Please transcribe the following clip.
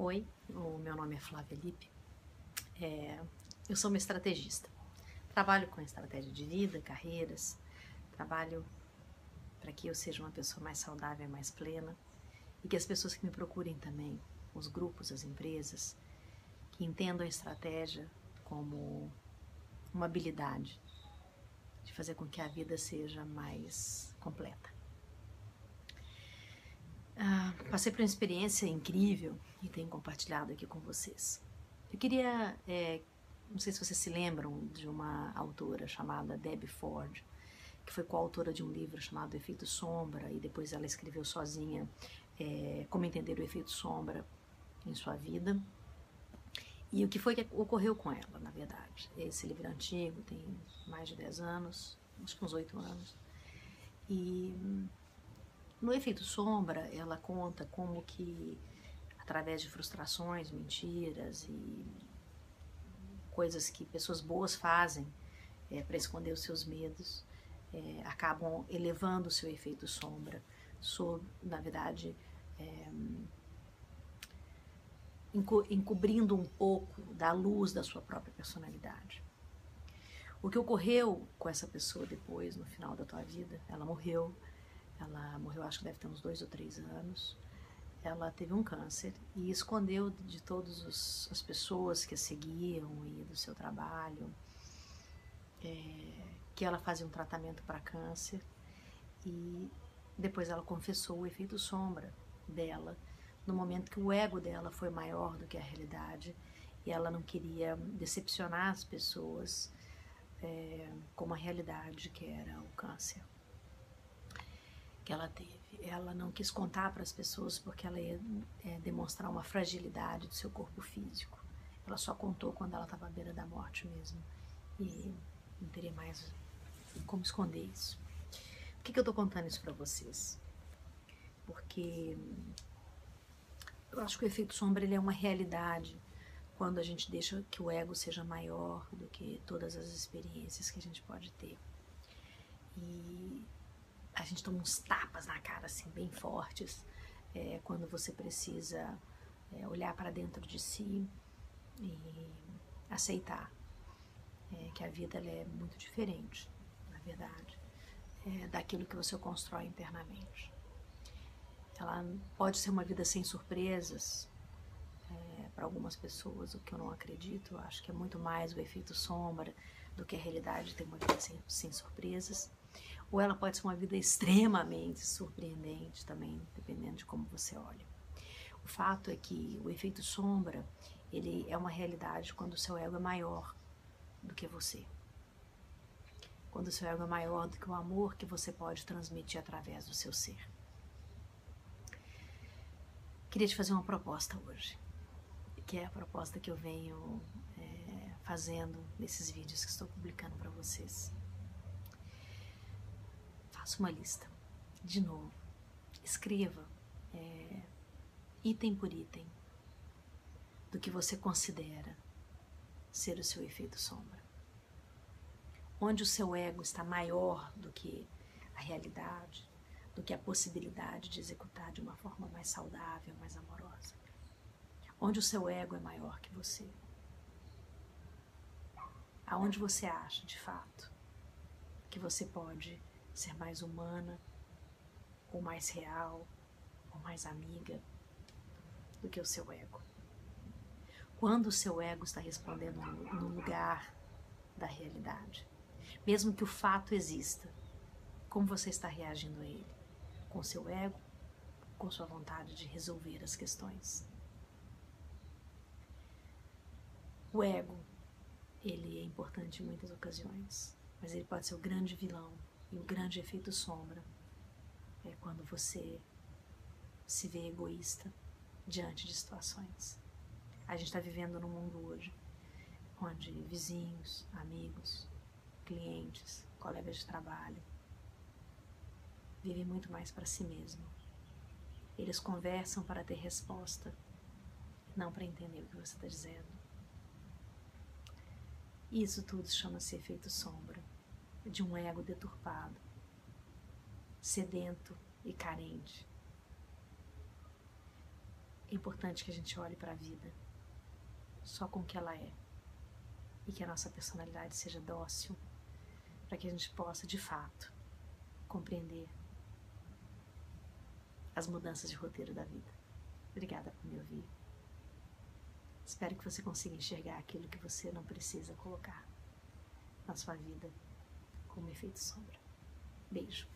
Oi, o meu nome é Flávia Lippe. É, eu sou uma estrategista. Trabalho com estratégia de vida, carreiras. Trabalho para que eu seja uma pessoa mais saudável mais plena. E que as pessoas que me procurem também, os grupos, as empresas, que entendam a estratégia como uma habilidade de fazer com que a vida seja mais completa. Ah, passei por uma experiência incrível e tenho compartilhado aqui com vocês. Eu queria, é, não sei se vocês se lembram de uma autora chamada Debbie Ford, que foi coautora de um livro chamado Efeito Sombra e depois ela escreveu sozinha é, Como Entender o Efeito Sombra em Sua Vida. E o que foi que ocorreu com ela, na verdade? Esse livro é antigo, tem mais de 10 anos, acho que uns 8 anos. E no efeito sombra, ela conta como que, através de frustrações, mentiras e coisas que pessoas boas fazem é, para esconder os seus medos, é, acabam elevando o seu efeito sombra, sob, na verdade, é, encobrindo um pouco da luz da sua própria personalidade. O que ocorreu com essa pessoa depois, no final da tua vida, ela morreu, ela morreu, acho que deve ter uns dois ou três anos. Ela teve um câncer e escondeu de todas as pessoas que a seguiam e do seu trabalho é, que ela fazia um tratamento para câncer. E depois ela confessou o efeito sombra dela, no momento que o ego dela foi maior do que a realidade e ela não queria decepcionar as pessoas é, com a realidade que era o câncer que ela teve. Ela não quis contar para as pessoas porque ela ia é, demonstrar uma fragilidade do seu corpo físico. Ela só contou quando ela estava à beira da morte mesmo. E não teria mais como esconder isso. Por que, que eu estou contando isso para vocês? Porque eu acho que o efeito sombra ele é uma realidade quando a gente deixa que o ego seja maior do que todas as experiências que a gente pode ter. E a gente toma uns tapas na cara, assim, bem fortes, é, quando você precisa é, olhar para dentro de si e aceitar é, que a vida é muito diferente, na verdade, é, daquilo que você constrói internamente. Ela pode ser uma vida sem surpresas, é, para algumas pessoas, o que eu não acredito. Eu acho que é muito mais o efeito sombra do que a realidade ter uma vida sem, sem surpresas ou ela pode ser uma vida extremamente surpreendente também, dependendo de como você olha. O fato é que o efeito sombra, ele é uma realidade quando o seu ego é maior do que você. Quando o seu ego é maior do que o amor que você pode transmitir através do seu ser. Queria te fazer uma proposta hoje, que é a proposta que eu venho é, fazendo nesses vídeos que estou publicando para vocês. Faça uma lista. De novo. Escreva é, item por item do que você considera ser o seu efeito sombra. Onde o seu ego está maior do que a realidade, do que a possibilidade de executar de uma forma mais saudável, mais amorosa. Onde o seu ego é maior que você. Aonde você acha, de fato, que você pode ser mais humana, ou mais real, ou mais amiga do que o seu ego. Quando o seu ego está respondendo no lugar da realidade, mesmo que o fato exista, como você está reagindo a ele? Com seu ego, com sua vontade de resolver as questões? O ego, ele é importante em muitas ocasiões, mas ele pode ser o grande vilão e o grande efeito sombra é quando você se vê egoísta diante de situações. A gente está vivendo num mundo hoje onde vizinhos, amigos, clientes, colegas de trabalho vivem muito mais para si mesmo. Eles conversam para ter resposta, não para entender o que você está dizendo. Isso tudo chama-se efeito sombra de um ego deturpado, sedento e carente. é importante que a gente olhe para a vida só com o que ela é e que a nossa personalidade seja dócil para que a gente possa, de fato, compreender as mudanças de roteiro da vida. Obrigada por me ouvir. Espero que você consiga enxergar aquilo que você não precisa colocar na sua vida como efeito sombra. Beijo.